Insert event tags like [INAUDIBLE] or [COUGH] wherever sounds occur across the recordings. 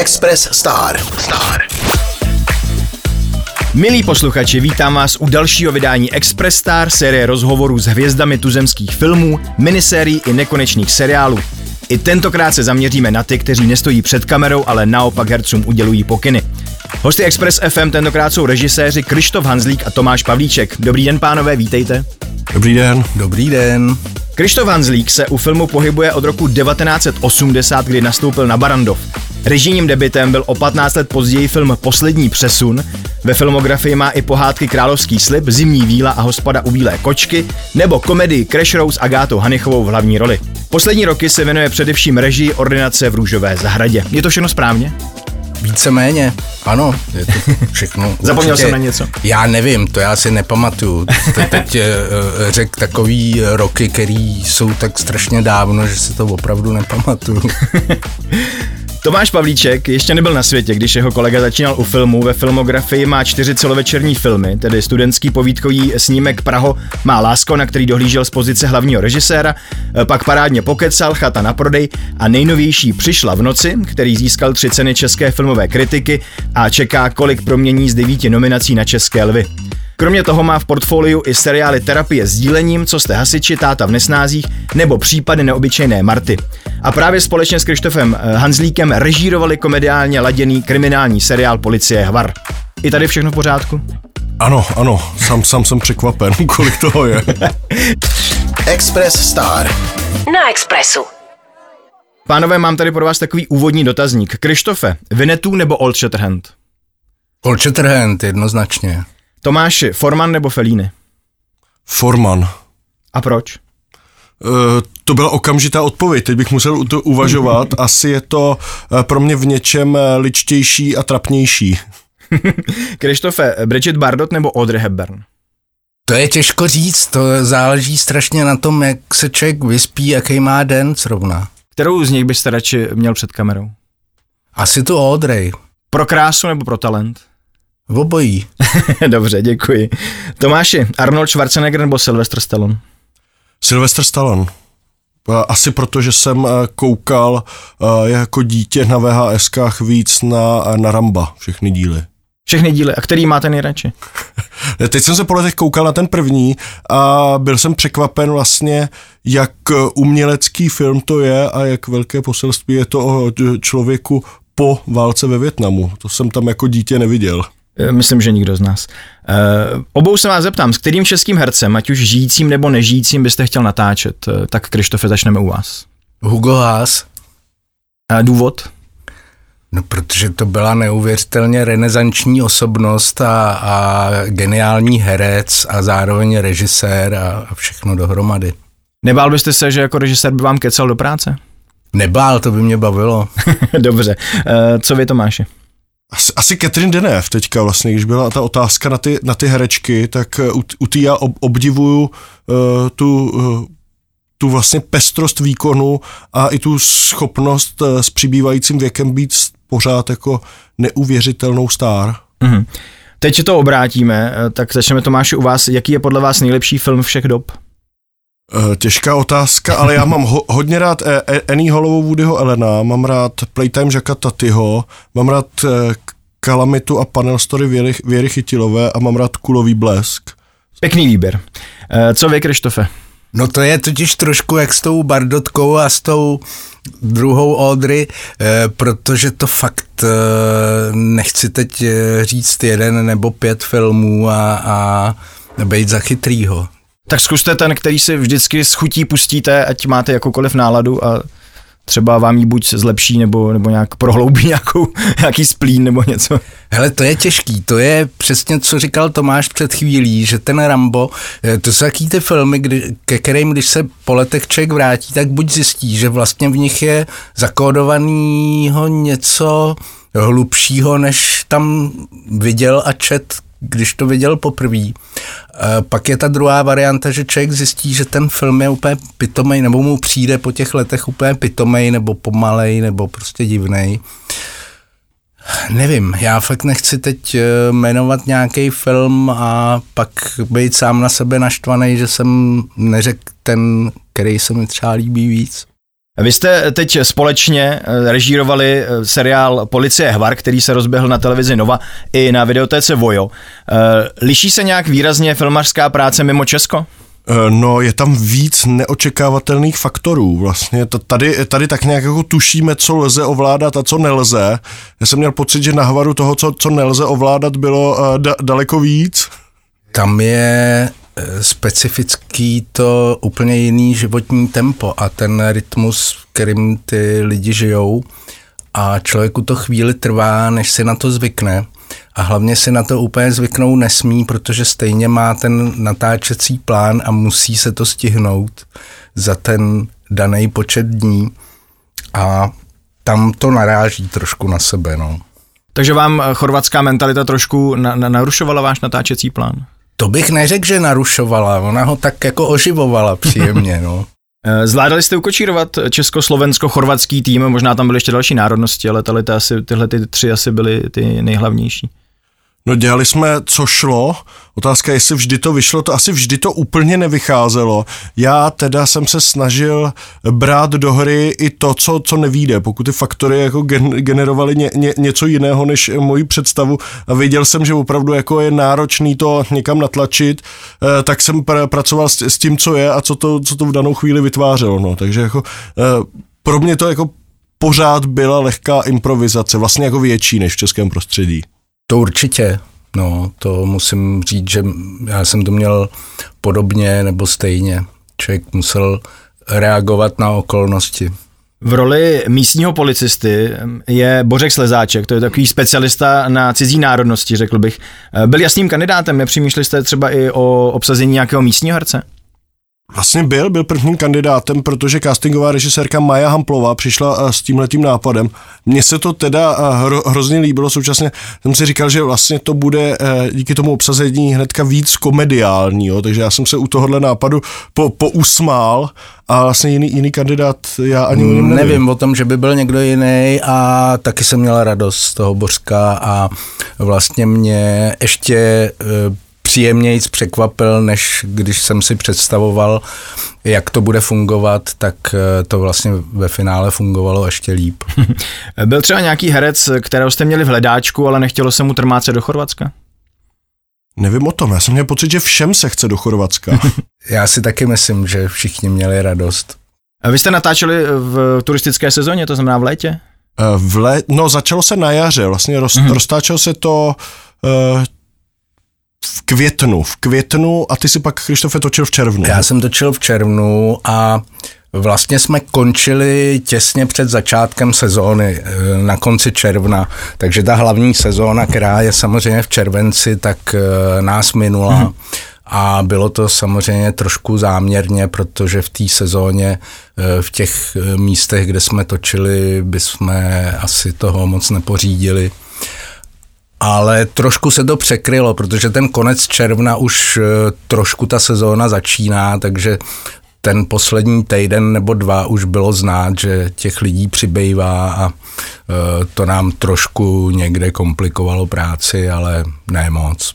Express Star. Star. Milí posluchači, vítám vás u dalšího vydání Express Star, série rozhovorů s hvězdami tuzemských filmů, minisérií i nekonečných seriálů. I tentokrát se zaměříme na ty, kteří nestojí před kamerou, ale naopak hercům udělují pokyny. Hosty Express FM tentokrát jsou režiséři Krištof Hanzlík a Tomáš Pavlíček. Dobrý den, pánové, vítejte. Dobrý den. Dobrý den. Krištof Hanzlík se u filmu pohybuje od roku 1980, kdy nastoupil na Barandov. Režijním debitem byl o 15 let později film Poslední přesun. Ve filmografii má i pohádky Královský slib, Zimní víla a hospoda u bílé kočky, nebo komedii Crash Rose s Agátou Hanichovou v hlavní roli. Poslední roky se věnuje především režii ordinace v Růžové zahradě. Je to všechno správně? Víceméně, ano, je to všechno. [LAUGHS] Zapomněl jsem na něco. Já nevím, to já si nepamatuju. Te- teď uh, řek takový roky, který jsou tak strašně dávno, že si to opravdu nepamatuju. [LAUGHS] Tomáš Pavlíček ještě nebyl na světě, když jeho kolega začínal u filmu. Ve filmografii má čtyři celovečerní filmy, tedy studentský povídkový snímek Praho má lásko, na který dohlížel z pozice hlavního režiséra, pak parádně pokecal, chata na prodej a nejnovější Přišla v noci, který získal tři ceny české filmové kritiky a čeká, kolik promění z devíti nominací na České lvy. Kromě toho má v portfoliu i seriály Terapie s dílením, Co jste hasiči, Táta v nesnázích nebo Případy neobyčejné Marty. A právě společně s Krištofem Hanzlíkem režírovali komediálně laděný kriminální seriál Policie Hvar. I tady všechno v pořádku? Ano, ano, sám, sám jsem překvapen, [LAUGHS] kolik toho je. Express Star. Na Expressu. Pánové, mám tady pro vás takový úvodní dotazník. Krištofe, Vinetů nebo Old Shatterhand? Old Shatterhand, jednoznačně. Tomáši, Forman nebo Felíny? Forman. A proč? Uh, to byla okamžitá odpověď, teď bych musel to uvažovat. [LAUGHS] Asi je to uh, pro mě v něčem uh, ličtější a trapnější. [LAUGHS] Krištofe, Bridget Bardot nebo Audrey Hepburn? To je těžko říct, to záleží strašně na tom, jak se člověk vyspí, jaký má den zrovna. Kterou z nich byste radši měl před kamerou? Asi tu Audrey. Pro krásu nebo pro talent? V obojí. [LAUGHS] Dobře, děkuji. Tomáši, Arnold Schwarzenegger nebo Sylvester Stallone? Sylvester Stallone. Asi proto, že jsem koukal jako dítě na VHSkách víc na, na Ramba, všechny díly. Všechny díly. A který máte nejradši? [LAUGHS] Teď jsem se po letech koukal na ten první a byl jsem překvapen vlastně, jak umělecký film to je a jak velké poselství je to o člověku po válce ve Větnamu. To jsem tam jako dítě neviděl. Myslím, že nikdo z nás. Uh, obou se vás zeptám, s kterým českým hercem, ať už žijícím nebo nežijícím, byste chtěl natáčet? Uh, tak Krištofe, začneme u vás. Hugo Haas. Uh, důvod? No, protože to byla neuvěřitelně renesanční osobnost a, a geniální herec a zároveň režisér a, a všechno dohromady. Nebál byste se, že jako režisér by vám kecal do práce? Nebál, to by mě bavilo. [LAUGHS] Dobře. Uh, co vy, Tomáši? Asi, asi Catherine Deneuve teďka vlastně, když byla ta otázka na ty, na ty herečky, tak u, u té já ob, obdivuju uh, tu, uh, tu vlastně pestrost výkonu a i tu schopnost s přibývajícím věkem být pořád jako neuvěřitelnou star. Mm-hmm. Teď to obrátíme, tak začneme Tomáši u vás. Jaký je podle vás nejlepší film všech dob? Těžká otázka, ale já mám ho, hodně rád Annie Hollowou Woodyho Elena, mám rád Playtime Jacka Tatyho, mám rád Kalamitu a Panel Story Věry, Věry Chytilové a mám rád Kulový blesk. Pěkný výběr. Co vy, Krištofe? No to je totiž trošku jak s tou Bardotkou a s tou druhou Audrey, eh, protože to fakt eh, nechci teď říct jeden nebo pět filmů a, a být za chytrýho. Tak zkuste ten, který si vždycky s chutí pustíte, ať máte jakoukoliv náladu a třeba vám ji buď zlepší nebo, nebo nějak prohloubí [LAUGHS] nějakou, nějaký splín nebo něco. Hele, to je těžký, to je přesně, co říkal Tomáš před chvílí, že ten Rambo, to jsou taký ty filmy, kdy, ke kterým, když se po letech člověk vrátí, tak buď zjistí, že vlastně v nich je zakódovanýho něco hlubšího, než tam viděl a čet, když to viděl poprvé. Pak je ta druhá varianta, že člověk zjistí, že ten film je úplně pitomej, nebo mu přijde po těch letech úplně pitomej, nebo pomalej, nebo prostě divnej. Nevím, já fakt nechci teď jmenovat nějaký film a pak být sám na sebe naštvaný, že jsem neřekl ten, který se mi třeba líbí víc. Vy jste teď společně eh, režírovali eh, seriál Policie Hvar, který se rozběhl na televizi Nova i na videotéce Vojo. Eh, liší se nějak výrazně filmařská práce mimo Česko? No, je tam víc neočekávatelných faktorů. Vlastně tady, tady tak nějak jako tušíme, co lze ovládat a co nelze. Já jsem měl pocit, že na hvaru toho, co, co nelze ovládat, bylo da, daleko víc. Tam je specifický to úplně jiný životní tempo a ten rytmus, kterým ty lidi žijou a člověku to chvíli trvá, než si na to zvykne. A hlavně si na to úplně zvyknout nesmí, protože stejně má ten natáčecí plán a musí se to stihnout za ten daný počet dní. A tam to naráží trošku na sebe. No. Takže vám chorvatská mentalita trošku na, na, narušovala váš natáčecí plán? To bych neřekl, že narušovala, ona ho tak jako oživovala příjemně, no. [LAUGHS] Eh, zvládali jste ukočírovat česko-slovensko-chorvatský tým, možná tam byly ještě další národnosti, ale tyhle, asi, tyhle ty tři asi byly ty nejhlavnější. No dělali jsme, co šlo. Otázka, jestli vždy to vyšlo, to asi vždy to úplně nevycházelo. Já teda jsem se snažil brát do hry i to, co, co nevíde. Pokud ty faktory jako gen, generovaly ně, ně, něco jiného než moji představu a věděl jsem, že opravdu jako je náročný to někam natlačit, eh, tak jsem pr- pracoval s, s tím, co je a co to, co to v danou chvíli vytvářelo. No. Takže jako eh, pro mě to jako pořád byla lehká improvizace, vlastně jako větší než v českém prostředí. To určitě. No, to musím říct, že já jsem to měl podobně nebo stejně. Člověk musel reagovat na okolnosti. V roli místního policisty je Bořek Slezáček, to je takový specialista na cizí národnosti, řekl bych. Byl jasným kandidátem, nepřemýšleli jste třeba i o obsazení nějakého místního herce? Vlastně byl, byl prvním kandidátem, protože castingová režisérka Maja Hamplová přišla eh, s tímhletím nápadem. Mně se to teda eh, hro, hrozně líbilo, současně jsem si říkal, že vlastně to bude eh, díky tomu obsazení hnedka víc komediální, jo? takže já jsem se u tohohle nápadu po, pousmál a vlastně jiný, jiný kandidát já ani nevím. Nevím o tom, že by byl někdo jiný a taky jsem měl radost z toho Bořka a vlastně mě ještě příjemněji překvapil, než když jsem si představoval, jak to bude fungovat, tak eh, to vlastně ve finále fungovalo ještě líp. [LAUGHS] Byl třeba nějaký herec, kterého jste měli v hledáčku, ale nechtělo se mu trmácet do Chorvatska? Nevím o tom, já jsem měl pocit, že všem se chce do Chorvatska. [LAUGHS] já si taky myslím, že všichni měli radost. A vy jste natáčeli v turistické sezóně, to znamená v létě? Eh, v lé... No, začalo se na jaře, vlastně roz... mm-hmm. roztáčelo se to uh, v květnu, v květnu a ty si pak, Krištofe, točil v červnu. Já jsem točil v červnu a Vlastně jsme končili těsně před začátkem sezóny, eh, na konci června, takže ta hlavní sezóna, která je samozřejmě v červenci, tak eh, nás minula. Hmm. A bylo to samozřejmě trošku záměrně, protože v té sezóně, eh, v těch místech, kde jsme točili, bychom asi toho moc nepořídili ale trošku se to překrylo, protože ten konec června už eh, trošku ta sezóna začíná, takže ten poslední týden nebo dva už bylo znát, že těch lidí přibývá a eh, to nám trošku někde komplikovalo práci, ale ne moc.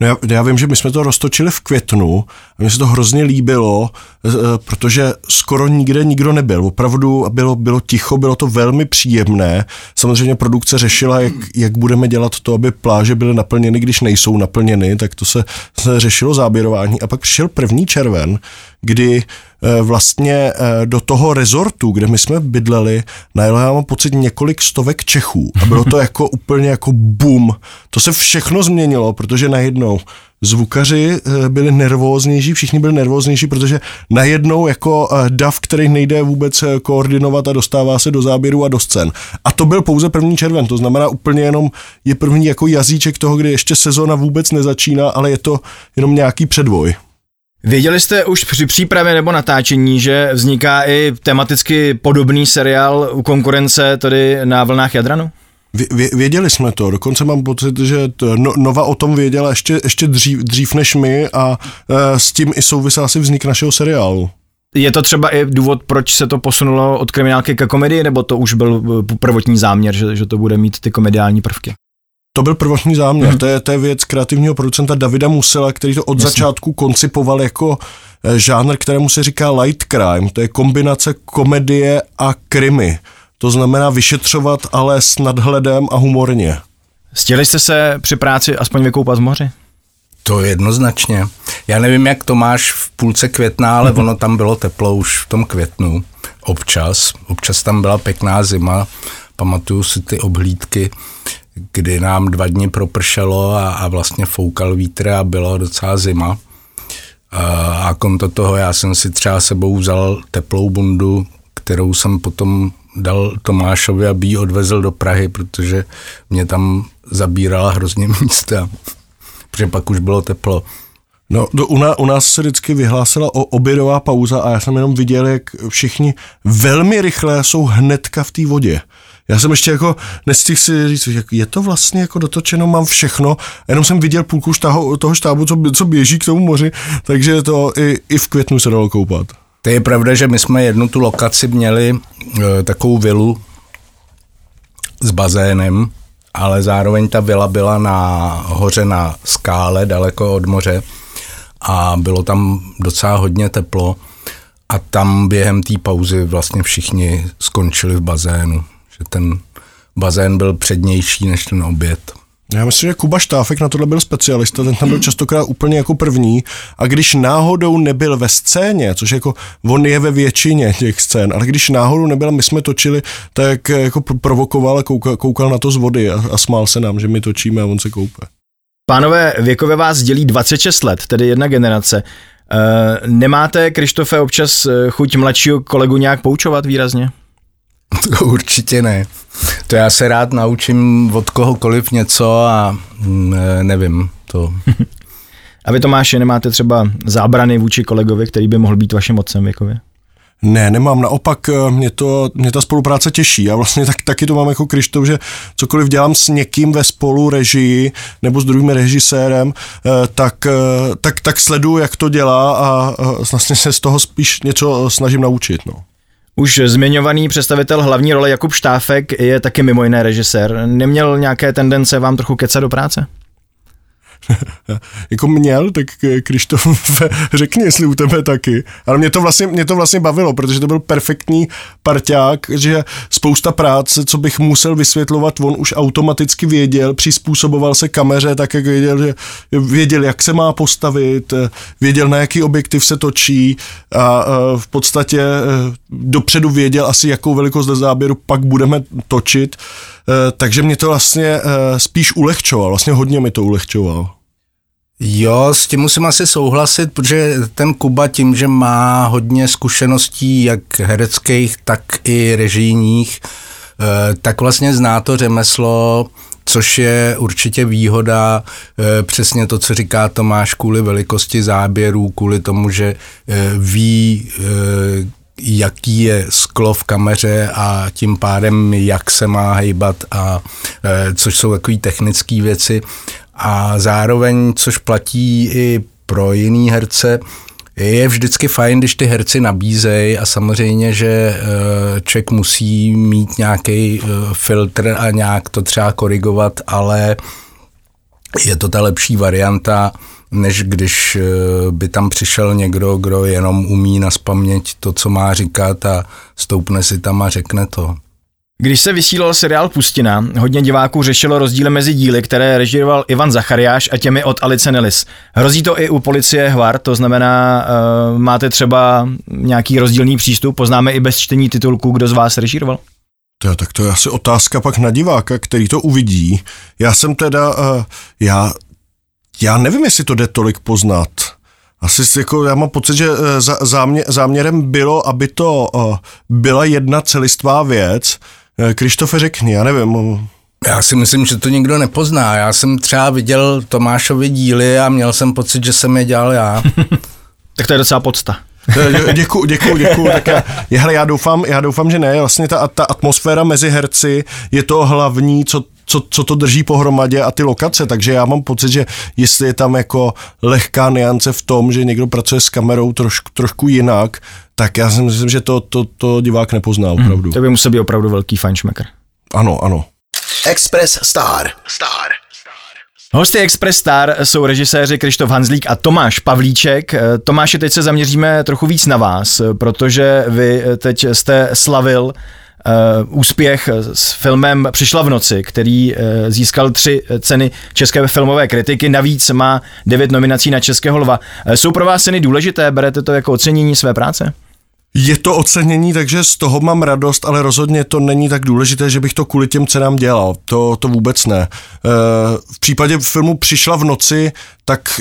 No já, já vím, že my jsme to roztočili v květnu a mně se to hrozně líbilo, eh, protože skoro nikde nikdo nebyl. Opravdu bylo, bylo ticho, bylo to velmi příjemné. Samozřejmě produkce řešila, jak, jak budeme dělat to, aby pláže byly naplněny, když nejsou naplněny, tak to se, se řešilo záběrování. A pak přišel první červen, kdy vlastně eh, do toho rezortu, kde my jsme bydleli, najelo já mám pocit několik stovek Čechů a bylo to jako [LAUGHS] úplně jako boom. To se všechno změnilo, protože najednou zvukaři eh, byli nervóznější, všichni byli nervóznější, protože najednou jako dav, který nejde vůbec koordinovat a dostává se do záběru a do scén. A to byl pouze první červen, to znamená úplně jenom je první jako jazyček toho, kdy ještě sezona vůbec nezačíná, ale je to jenom nějaký předvoj. Věděli jste už při přípravě nebo natáčení, že vzniká i tematicky podobný seriál u konkurence, tedy na vlnách Jadranu? Vě, věděli jsme to, dokonce mám pocit, že to, no, Nova o tom věděla ještě, ještě dřív, dřív než my a e, s tím i souvisel asi vznik našeho seriálu. Je to třeba i důvod, proč se to posunulo od kriminálky ke komedii, nebo to už byl prvotní záměr, že, že to bude mít ty komediální prvky? To byl prvotní záměr. Hmm. To, je, to je věc kreativního producenta Davida Musela, který to od Jasně. začátku koncipoval jako eh, žánr, kterému se říká light crime. To je kombinace komedie a krimi. To znamená vyšetřovat, ale s nadhledem a humorně. Stěli jste se při práci aspoň vykoupat v moři? To jednoznačně. Já nevím, jak to máš v půlce května, ale ono tam bylo teplo už v tom květnu. Občas. Občas tam byla pěkná zima. Pamatuju si ty obhlídky, kdy nám dva dny propršelo a, a vlastně foukal vítr a bylo docela zima. A, konto toho já jsem si třeba sebou vzal teplou bundu, kterou jsem potom dal Tomášovi, aby ji odvezl do Prahy, protože mě tam zabírala hrozně [LAUGHS] místa, protože pak už bylo teplo. No, do, u, nás, u nás se vždycky vyhlásila o obědová pauza a já jsem jenom viděl, jak všichni velmi rychle jsou hnedka v té vodě. Já jsem ještě jako nestihl si říct, jak je to vlastně jako dotočeno, mám všechno, jenom jsem viděl půlku štáhu, toho štábu, co, co běží k tomu moři, takže to i, i v květnu se dalo koupat. To je pravda, že my jsme jednu tu lokaci měli e, takovou vilu s bazénem, ale zároveň ta vila byla na hoře na skále, daleko od moře a bylo tam docela hodně teplo a tam během té pauzy vlastně všichni skončili v bazénu, že ten bazén byl přednější než ten oběd. Já myslím, že Kuba Štáfek na tohle byl specialista, ten tam byl častokrát úplně jako první a když náhodou nebyl ve scéně, což jako on je ve většině těch scén, ale když náhodou nebyl, my jsme točili, tak jako provokoval a koukal, koukal na to z vody a, a smál se nám, že my točíme a on se koupe. Pánové, věkově vás dělí 26 let, tedy jedna generace. E, nemáte, Krištofe, občas eh, chuť mladšího kolegu nějak poučovat výrazně? [LAUGHS] To určitě ne. To já se rád naučím od kohokoliv něco a mm, nevím to. [LAUGHS] a vy Tomáše nemáte třeba zábrany vůči kolegovi, který by mohl být vaším otcem věkově? Ne, nemám, naopak eh, mě, to, mě ta spolupráce těší. Já vlastně tak, taky to mám jako Krištof, že cokoliv dělám s někým ve spolu režii nebo s druhým režisérem, eh, tak, tak, tak sleduju, jak to dělá a vlastně se z toho spíš něco snažím naučit. No. Už zmiňovaný představitel hlavní role Jakub Štáfek je taky mimo jiné režisér. Neměl nějaké tendence vám trochu kecat do práce? [LAUGHS] jako měl, tak Krištof řekni, jestli u tebe taky. Ale mě to, vlastně, mě to vlastně bavilo, protože to byl perfektní parťák, že spousta práce, co bych musel vysvětlovat, on už automaticky věděl, přizpůsoboval se kameře tak, jak věděl, že věděl, jak se má postavit, věděl, na jaký objektiv se točí a v podstatě e, dopředu věděl asi, jakou velikost záběru pak budeme točit. E, takže mě to vlastně e, spíš ulehčoval, vlastně hodně mi to ulehčoval. Jo, s tím musím asi souhlasit, protože ten Kuba tím, že má hodně zkušeností jak hereckých, tak i režijních, eh, tak vlastně zná to řemeslo, což je určitě výhoda, eh, přesně to, co říká Tomáš, kvůli velikosti záběrů, kvůli tomu, že eh, ví, jaký je sklo v kameře a tím pádem, jak se má hejbat a což jsou takové technické věci. A zároveň, což platí i pro jiný herce, je vždycky fajn, když ty herci nabízejí a samozřejmě, že eh, člověk musí mít nějaký eh, filtr a nějak to třeba korigovat, ale je to ta lepší varianta, než když eh, by tam přišel někdo, kdo jenom umí na to, co má říkat a stoupne si tam a řekne to. Když se vysílal seriál Pustina, hodně diváků řešilo rozdíly mezi díly, které režíroval Ivan Zachariáš a těmi od Alice Nellis. Hrozí to i u policie Hvar, to znamená, uh, máte třeba nějaký rozdílný přístup, poznáme i bez čtení titulků, kdo z vás režíroval? To, tak to je asi otázka pak na diváka, který to uvidí. Já jsem teda, uh, já, já nevím, jestli to jde tolik poznat. Asi jako, já mám pocit, že zámě, záměrem bylo, aby to uh, byla jedna celistvá věc, Eh, Krištofe, řekni, já nevím. Já si myslím, že to nikdo nepozná. Já jsem třeba viděl Tomášovi díly a měl jsem pocit, že jsem je dělal já. [LAUGHS] tak to je docela podsta. Děkuji, děkuji, děkuji. Tak já, hele, já doufám, já doufám, že ne. Vlastně ta, ta atmosféra mezi herci je to hlavní, co, co, co to drží pohromadě a ty lokace, takže já mám pocit, že jestli je tam jako lehká niance v tom, že někdo pracuje s kamerou trošku, trošku jinak, tak já si myslím, že to, to, to divák nepozná mhm. opravdu. Hmm, to by musel být opravdu velký fajnšmekr. Ano, ano. Express Star. Star. Hosty Express Star jsou režiséři Krištof Hanzlík a Tomáš Pavlíček. Tomáši, teď se zaměříme trochu víc na vás, protože vy teď jste slavil Uh, úspěch s filmem Přišla v noci, který uh, získal tři ceny české filmové kritiky, navíc má devět nominací na Českého lva. Jsou pro vás ceny důležité? Berete to jako ocenění své práce? Je to ocenění, takže z toho mám radost, ale rozhodně to není tak důležité, že bych to kvůli těm cenám dělal. To, to vůbec ne. V případě filmu Přišla v noci, tak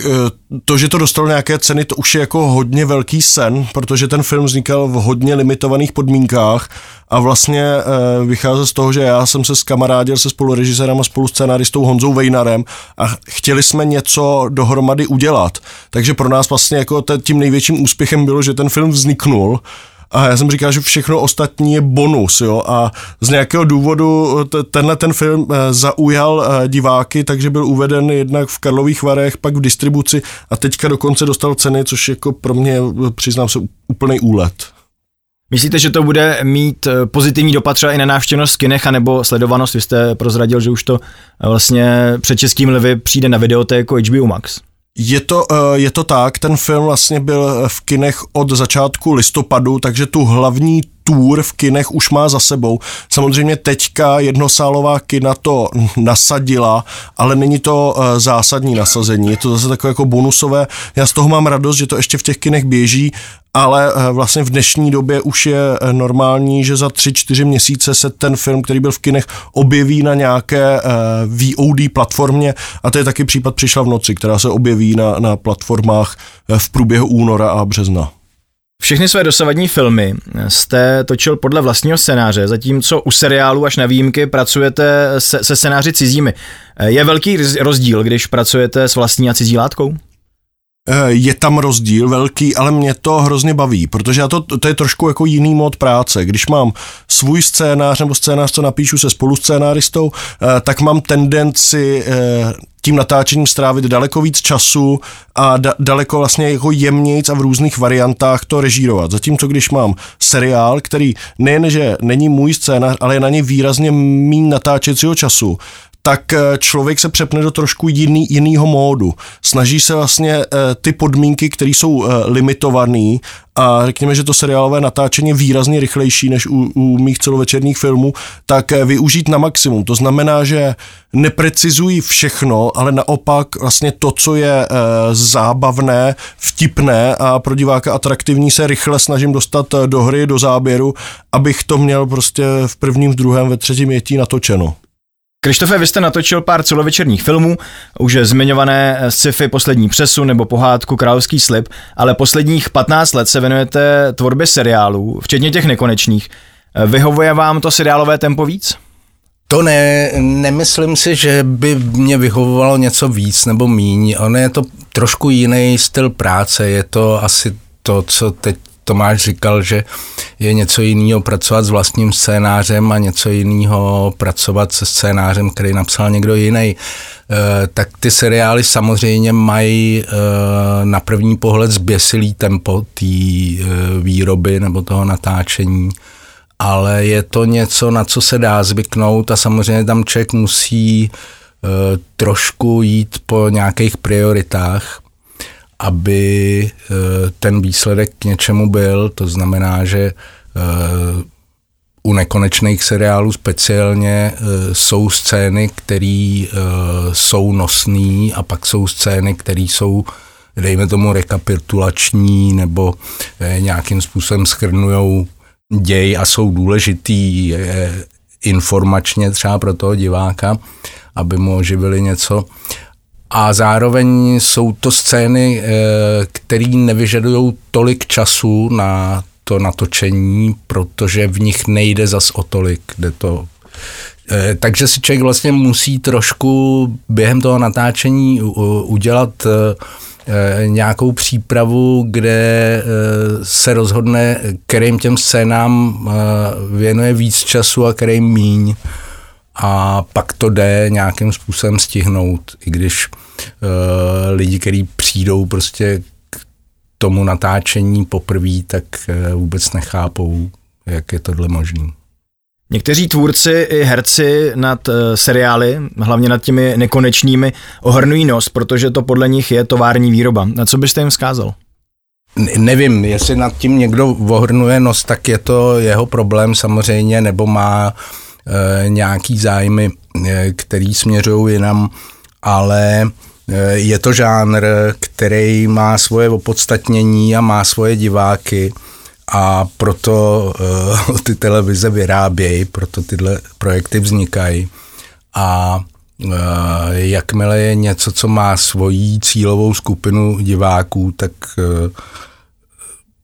to, že to dostalo nějaké ceny, to už je jako hodně velký sen, protože ten film vznikal v hodně limitovaných podmínkách a vlastně e, vychází z toho, že já jsem se skamarádil se spolurežisérem a spoluscenáristou Honzou Vejnarem a chtěli jsme něco dohromady udělat. Takže pro nás vlastně jako tím největším úspěchem bylo, že ten film vzniknul a já jsem říkal, že všechno ostatní je bonus, jo, a z nějakého důvodu tenhle ten film eh, zaujal eh, diváky, takže byl uveden jednak v Karlových Varech, pak v distribuci a teďka dokonce dostal ceny, což jako pro mě, přiznám se, úplný úlet. Myslíte, že to bude mít eh, pozitivní dopad třeba i na návštěvnost kinech nebo sledovanost? Vy jste prozradil, že už to vlastně před českým lvy přijde na videotéku HBO Max. Je to, eh, je to tak, ten film vlastně byl v kinech od začátku listopadu, takže tu hlavní tour v kinech už má za sebou. Samozřejmě teďka jednosálová kina to nasadila, ale není to uh, zásadní nasazení, je to zase takové jako bonusové. Já z toho mám radost, že to ještě v těch kinech běží, ale uh, vlastně v dnešní době už je uh, normální, že za tři, čtyři měsíce se ten film, který byl v kinech, objeví na nějaké VOD platformě a to je taky případ Přišla v noci, která se objeví na, na platformách v průběhu února a března. Všechny své dosavadní filmy jste točil podle vlastního scénáře, zatímco u seriálu až na výjimky pracujete se, se scénáři cizími. Je velký rozdíl, když pracujete s vlastní a cizí látkou? Eh, je tam rozdíl velký, ale mě to hrozně baví, protože já to, to je trošku jako jiný mod práce. Když mám svůj scénář nebo scénář, co napíšu se spoluscénáristou, eh, tak mám tendenci eh, tím natáčením strávit daleko víc času a da, daleko vlastně jako jemnějc a v různých variantách to režírovat. Zatímco když mám seriál, který nejen, že není můj scénář, ale je na něj výrazně méně natáčecího času, tak eh, člověk se přepne do trošku jiný, jinýho módu. Snaží se vlastně eh, ty podmínky, které jsou eh, limitované a řekněme, že to seriálové natáčení je výrazně rychlejší než u, u mých celovečerních filmů, tak využít na maximum. To znamená, že neprecizují všechno, ale naopak vlastně to, co je zábavné, vtipné a pro diváka atraktivní, se rychle snažím dostat do hry, do záběru, abych to měl prostě v prvním, v druhém, ve třetím jetí natočeno. Krištofe, vy jste natočil pár celovečerních filmů, už zmiňované sci-fi Poslední přesun nebo pohádku Královský slib, ale posledních 15 let se věnujete tvorbě seriálů, včetně těch nekonečných. Vyhovuje vám to seriálové tempo víc? To ne, nemyslím si, že by mě vyhovovalo něco víc nebo míň. On je to trošku jiný styl práce, je to asi to, co teď Tomáš říkal, že je něco jiného pracovat s vlastním scénářem a něco jiného pracovat se scénářem, který napsal někdo jiný. Eh, tak ty seriály samozřejmě mají eh, na první pohled zběsilý tempo té eh, výroby nebo toho natáčení, ale je to něco, na co se dá zvyknout a samozřejmě tam člověk musí trošku jít po nějakých prioritách, aby eh, ten výsledek k něčemu byl. To znamená, že eh, u nekonečných seriálů speciálně eh, jsou scény, které jsou nosné a pak jsou scény, které jsou dejme tomu rekapitulační nebo nějakým způsobem schrnujou děj a jsou důležitý informačně třeba pro toho diváka, aby mu oživili něco a zároveň jsou to scény, eh, které nevyžadují tolik času na to natočení, protože v nich nejde zas o tolik, kde to eh, takže si člověk vlastně musí trošku během toho natáčení udělat eh, nějakou přípravu, kde se rozhodne, kterým těm scénám věnuje víc času a kterým míň a pak to jde nějakým způsobem stihnout, i když uh, lidi, kteří přijdou prostě k tomu natáčení poprvé, tak uh, vůbec nechápou, jak je tohle možné. Někteří tvůrci i herci nad uh, seriály, hlavně nad těmi nekonečnými, ohrnují nos, protože to podle nich je tovární výroba. Na co byste jim vzkázal? Nevím, jestli nad tím někdo ohrnuje nos, tak je to jeho problém samozřejmě, nebo má e, nějaký zájmy, e, který směřují jinam, ale e, je to žánr, který má svoje opodstatnění a má svoje diváky a proto [LAUGHS] ty televize vyrábějí, proto tyhle projekty vznikají. A jakmile je něco, co má svoji cílovou skupinu diváků, tak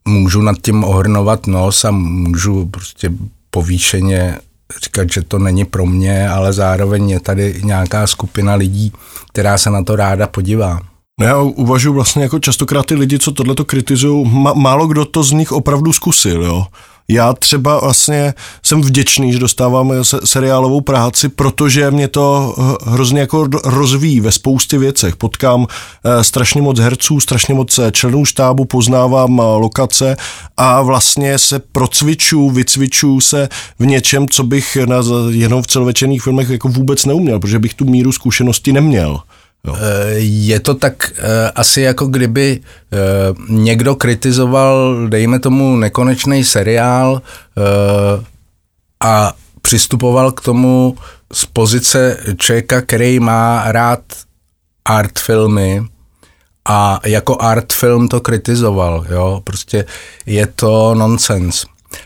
můžu nad tím ohrnovat nos a můžu prostě povýšeně říkat, že to není pro mě, ale zároveň je tady nějaká skupina lidí, která se na to ráda podívá. No já uvažuji vlastně jako častokrát ty lidi, co tohleto kritizují, málo kdo to z nich opravdu zkusil, jo. Já třeba vlastně jsem vděčný, že dostávám seriálovou práci, protože mě to eh, hrozně jako rozvíjí ve spoustě věcech. Potkám eh, strašně moc herců, strašně moc eh, členů štábu, poznávám lokace a vlastně se procviču, vycviču se v něčem, co bych na, jenom v celovečerných filmech jako vůbec neuměl, protože bych tu míru zkušenosti neměl. Jo. Eh, je to tak eh, asi jako kdyby eh, někdo kritizoval, dejme tomu, nekonečný seriál a přistupoval k tomu z pozice člověka, který má rád art filmy a jako art film to kritizoval. Jo? Prostě je to nonsens,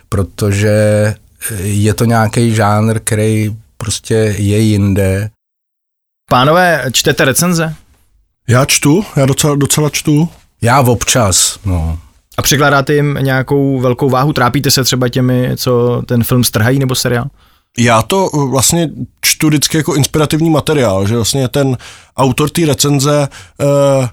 protože je to nějaký žánr, který prostě je jinde Pánové, čtete recenze? Já čtu, já docela, docela čtu. Já občas, no. A přikládáte jim nějakou velkou váhu? Trápíte se třeba těmi, co ten film strhají nebo seriál? Já to vlastně čtu vždycky jako inspirativní materiál, že vlastně ten autor té recenze eh,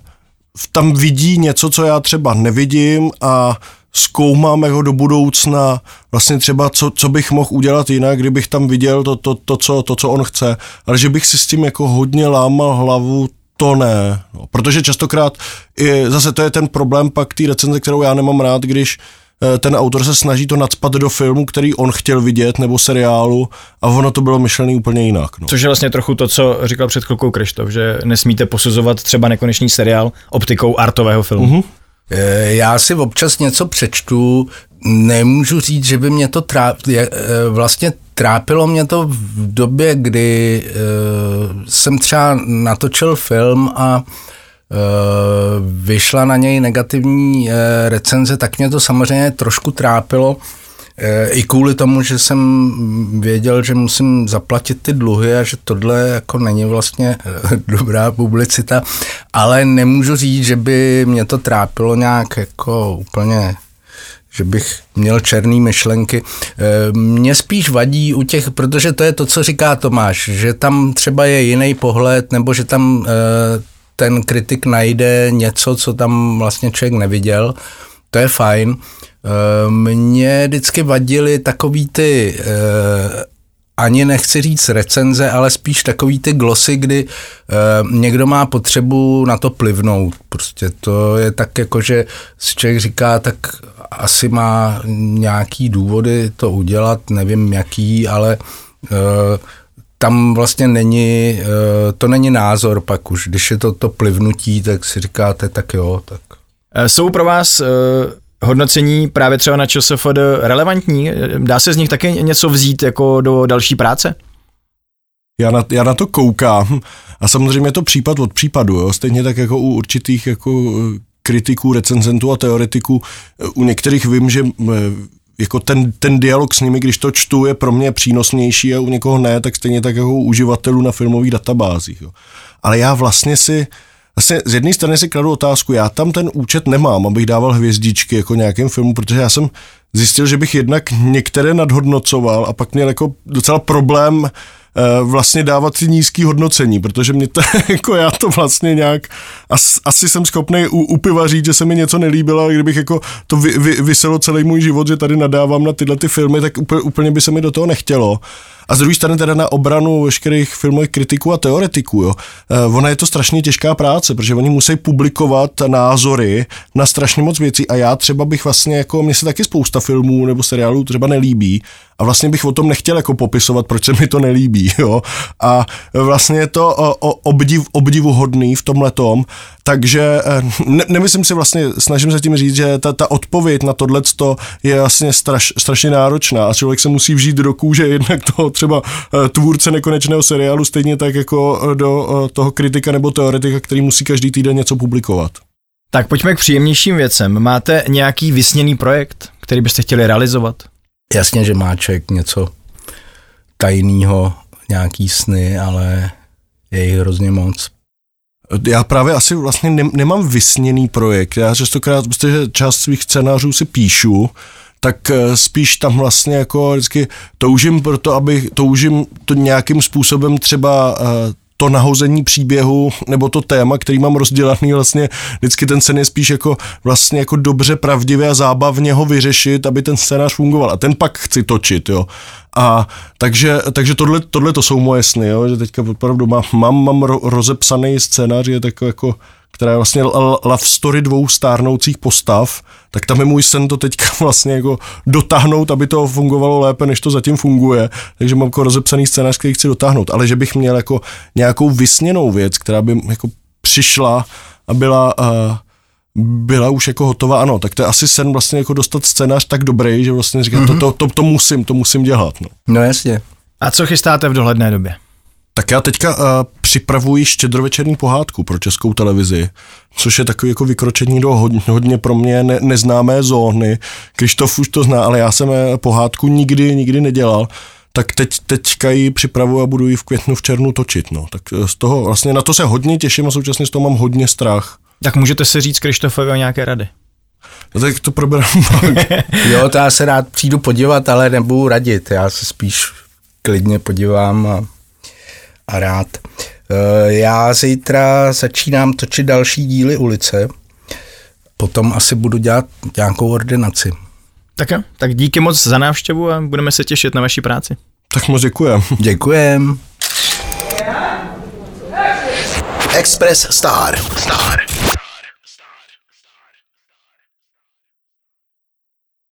tam vidí něco, co já třeba nevidím a zkoumám jako do budoucna vlastně třeba, co, co bych mohl udělat jinak, kdybych tam viděl to, to, to, co, to, co on chce, ale že bych si s tím jako hodně lámal hlavu, to ne. No, protože častokrát, i, zase to je ten problém pak té recenze, kterou já nemám rád, když eh, ten autor se snaží to nadspat do filmu, který on chtěl vidět, nebo seriálu, a ono to bylo myšlené úplně jinak. No. Což je vlastně trochu to, co říkal před chvilkou Krištof, že nesmíte posuzovat třeba nekonečný seriál optikou artového filmu. Mm-hmm. Eh, já si občas něco přečtu, nemůžu říct, že by mě to trápilo, eh, vlastně trápilo mě to v době, kdy eh, jsem třeba natočil film a vyšla na něj negativní recenze, tak mě to samozřejmě trošku trápilo, I kvůli tomu, že jsem věděl, že musím zaplatit ty dluhy a že tohle jako není vlastně eh, [LAUGHS] dobrá publicita, ale nemůžu říct, že by mě to trápilo nějak jako úplně že bych měl černý myšlenky. Eh, mě spíš vadí u těch, protože to je to, co říká Tomáš, že tam třeba je jiný pohled, nebo že tam ten kritik najde něco, co tam vlastně člověk neviděl. To je fajn. Eh, mě vždycky vadily takový ty eh, ani nechci říct recenze, ale spíš takový ty glosy, kdy uh, někdo má potřebu na to plivnout. Prostě to je tak jako, že si člověk říká, tak asi má nějaký důvody to udělat, nevím jaký, ale tam vlastně není, to není názor pak už. Když je to to plivnutí, tak si říkáte, tak jo, tak. Jsou pro vás uh hodnocení právě třeba na ČSFD relevantní? Dá se z nich také něco vzít jako do další práce? Já na, já na to koukám a samozřejmě je to případ od případu, jo? stejně tak jako u určitých jako eh, kritiků, recenzentů a teoretiků. Eh, u některých vím, že eh, jako ten, ten dialog s nimi, když to čtu, je pro mě přínosnější a u někoho ne, tak stejně tak jako u uživatelů na filmových databázích. Jo. Ale já vlastně si Vlastně z jedné strany si kladu otázku, já tam ten účet nemám, abych dával hvězdičky jako nějakým filmu, protože já jsem zjistil, že bych jednak některé nadhodnocoval a pak měl jako docela problém vlastně dávat si nízký hodnocení, protože mě to, [LAUGHS] jako já to vlastně nějak, as, asi jsem schopný říct, že se mi něco nelíbilo, a kdybych jako to vy, vy, vyselo celý můj život, že tady nadávám na tyhle ty filmy, tak úplně, úplně by se mi do toho nechtělo. A z druhé strany teda na obranu veškerých filmových kritiků a teoretiků, jo. Eh, ona je to strašně těžká práce, protože oni musí publikovat názory na strašně moc věcí a já třeba bych vlastně jako, mně se taky spousta filmů nebo seriálů třeba nelíbí a vlastně bych o tom nechtěl jako popisovat, proč se mi to nelíbí, [LAUGHS] jo. A vlastně je to o obdiv, obdivuhodný v tomhle tom, takže eh, ne, nemyslím si vlastně, snažím se tím říct, že ta, ta odpověď na tohle je vlastně straš, strašně náročná a člověk se musí vžít do kůže jednak toho třeba eh, tvůrce nekonečného seriálu, stejně tak jako eh, do toho kritika nebo teoretika, který musí každý týden něco publikovat. Tak pojďme k příjemnějším věcem. Máte nějaký vysněný projekt, který byste chtěli realizovat? Jasně, že má člověk něco tajného, nějaký sny, ale je jich hrozně moc. Já právě asi vlastně nemám vysněný projekt. Já častokrát, protože část svých scénářů si píšu, tak eh, spíš tam vlastně jako vždycky toužím proto, aby toužím to nějakým způsobem třeba eh, to nahození příběhu nebo to téma, který mám rozdělaný vlastně, vždycky ten sen je spíš jako vlastně jako dobře, pravdivě a zábavně ho vyřešit, aby ten scénář fungoval a ten pak chci točit, jo. A takže, takže tohle, tohle to jsou moje sny, jo, že teďka opravdu mám, mám, mám ro, rozepsaný scénář, je tak jako která je vlastně love story dvou stárnoucích postav, tak tam je můj sen to teďka [LAUGHS] vlastně jako dotáhnout, aby to fungovalo lépe, než to zatím funguje. Takže mám jako rozepsaný scénář, který chci dotáhnout. Ale že bych měl jako nějakou vysněnou věc, která by jako přišla a byla, uh, byla už jako hotová, ano, tak to je asi sen vlastně jako dostat scénář tak dobrý, že vlastně říkám, mm-hmm. to, to, to, to, musím, to musím dělat. No. no jasně. A co chystáte v dohledné době? Tak já teďka uh, připravuji štědrovečerní pohádku pro českou televizi, což je takový jako vykročení do hodně, hodně pro mě ne, neznámé zóny. Krištof už to zná, ale já jsem eh, pohádku nikdy, nikdy nedělal tak teď, teďka ji připravuji a budu ji v květnu, v červnu točit. No. Tak eh, z toho vlastně na to se hodně těším a současně z toho mám hodně strach. Tak můžete se říct Krištofovi o nějaké rady? No tak to proberám [LAUGHS] jo, to já se rád přijdu podívat, ale nebudu radit. Já se spíš klidně podívám a a rád. Eh, já zítra začínám točit další díly ulice, potom asi budu dělat nějakou ordinaci. Tak jo, tak díky moc za návštěvu a budeme se těšit na vaší práci. Tak moc děkujem. Děkujem. Express Star. Star.